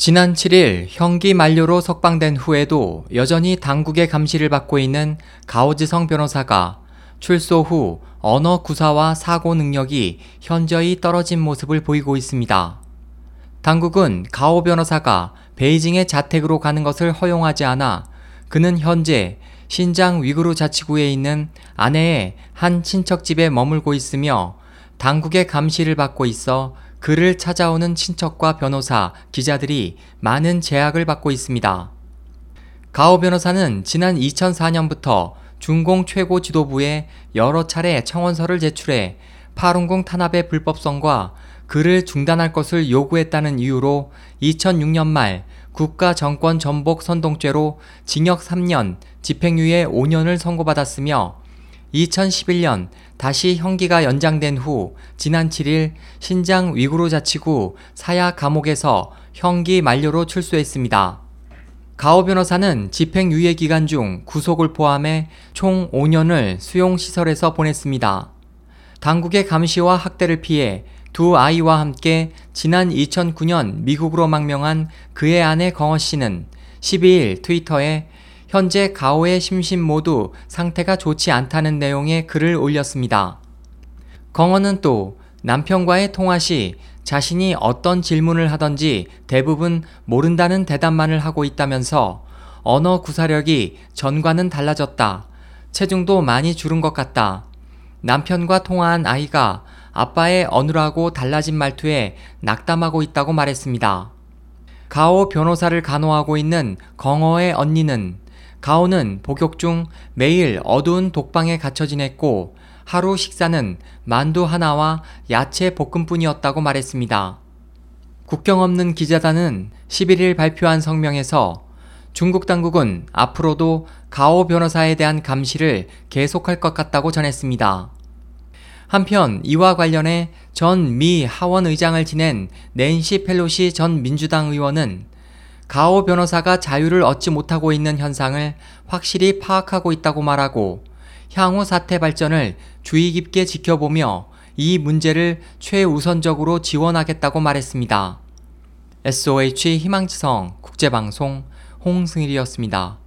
지난 7일 형기 만료로 석방된 후에도 여전히 당국의 감시를 받고 있는 가오지성 변호사가 출소 후 언어 구사와 사고 능력이 현저히 떨어진 모습을 보이고 있습니다. 당국은 가오 변호사가 베이징의 자택으로 가는 것을 허용하지 않아 그는 현재 신장 위구르 자치구에 있는 아내의 한 친척 집에 머물고 있으며 당국의 감시를 받고 있어 그를 찾아오는 친척과 변호사, 기자들이 많은 제약을 받고 있습니다. 가오 변호사는 지난 2004년부터 중공 최고 지도부에 여러 차례 청원서를 제출해 파룬궁 탄압의 불법성과 그를 중단할 것을 요구했다는 이유로 2006년 말 국가 정권 전복 선동죄로 징역 3년, 집행유예 5년을 선고받았으며 2011년 다시 형기가 연장된 후 지난 7일 신장 위구르 자치구 사야 감옥에서 형기 만료로 출소했습니다. 가오 변호사는 집행유예 기간 중 구속을 포함해 총 5년을 수용시설에서 보냈습니다. 당국의 감시와 학대를 피해 두 아이와 함께 지난 2009년 미국으로 망명한 그의 아내 경어 씨는 12일 트위터에 현재 가오의 심신 모두 상태가 좋지 않다는 내용의 글을 올렸습니다. 경어는 또 남편과의 통화 시 자신이 어떤 질문을 하던지 대부분 모른다는 대답만을 하고 있다면서 언어 구사력이 전과는 달라졌다. 체중도 많이 줄은 것 같다. 남편과 통화한 아이가 아빠의 어느라고 달라진 말투에 낙담하고 있다고 말했습니다. 가오 변호사를 간호하고 있는 경어의 언니는 가오는 복역 중 매일 어두운 독방에 갇혀 지냈고 하루 식사는 만두 하나와 야채 볶음뿐이었다고 말했습니다. 국경 없는 기자단은 11일 발표한 성명에서 중국 당국은 앞으로도 가오 변호사에 대한 감시를 계속할 것 같다고 전했습니다. 한편 이와 관련해 전 미 하원 의장을 지낸 낸시 펠로시 전 민주당 의원은 가오 변호사가 자유를 얻지 못하고 있는 현상을 확실히 파악하고 있다고 말하고 향후 사태 발전을 주의 깊게 지켜보며 이 문제를 최우선적으로 지원하겠다고 말했습니다. SOH 희망지성 국제방송 홍승일이었습니다.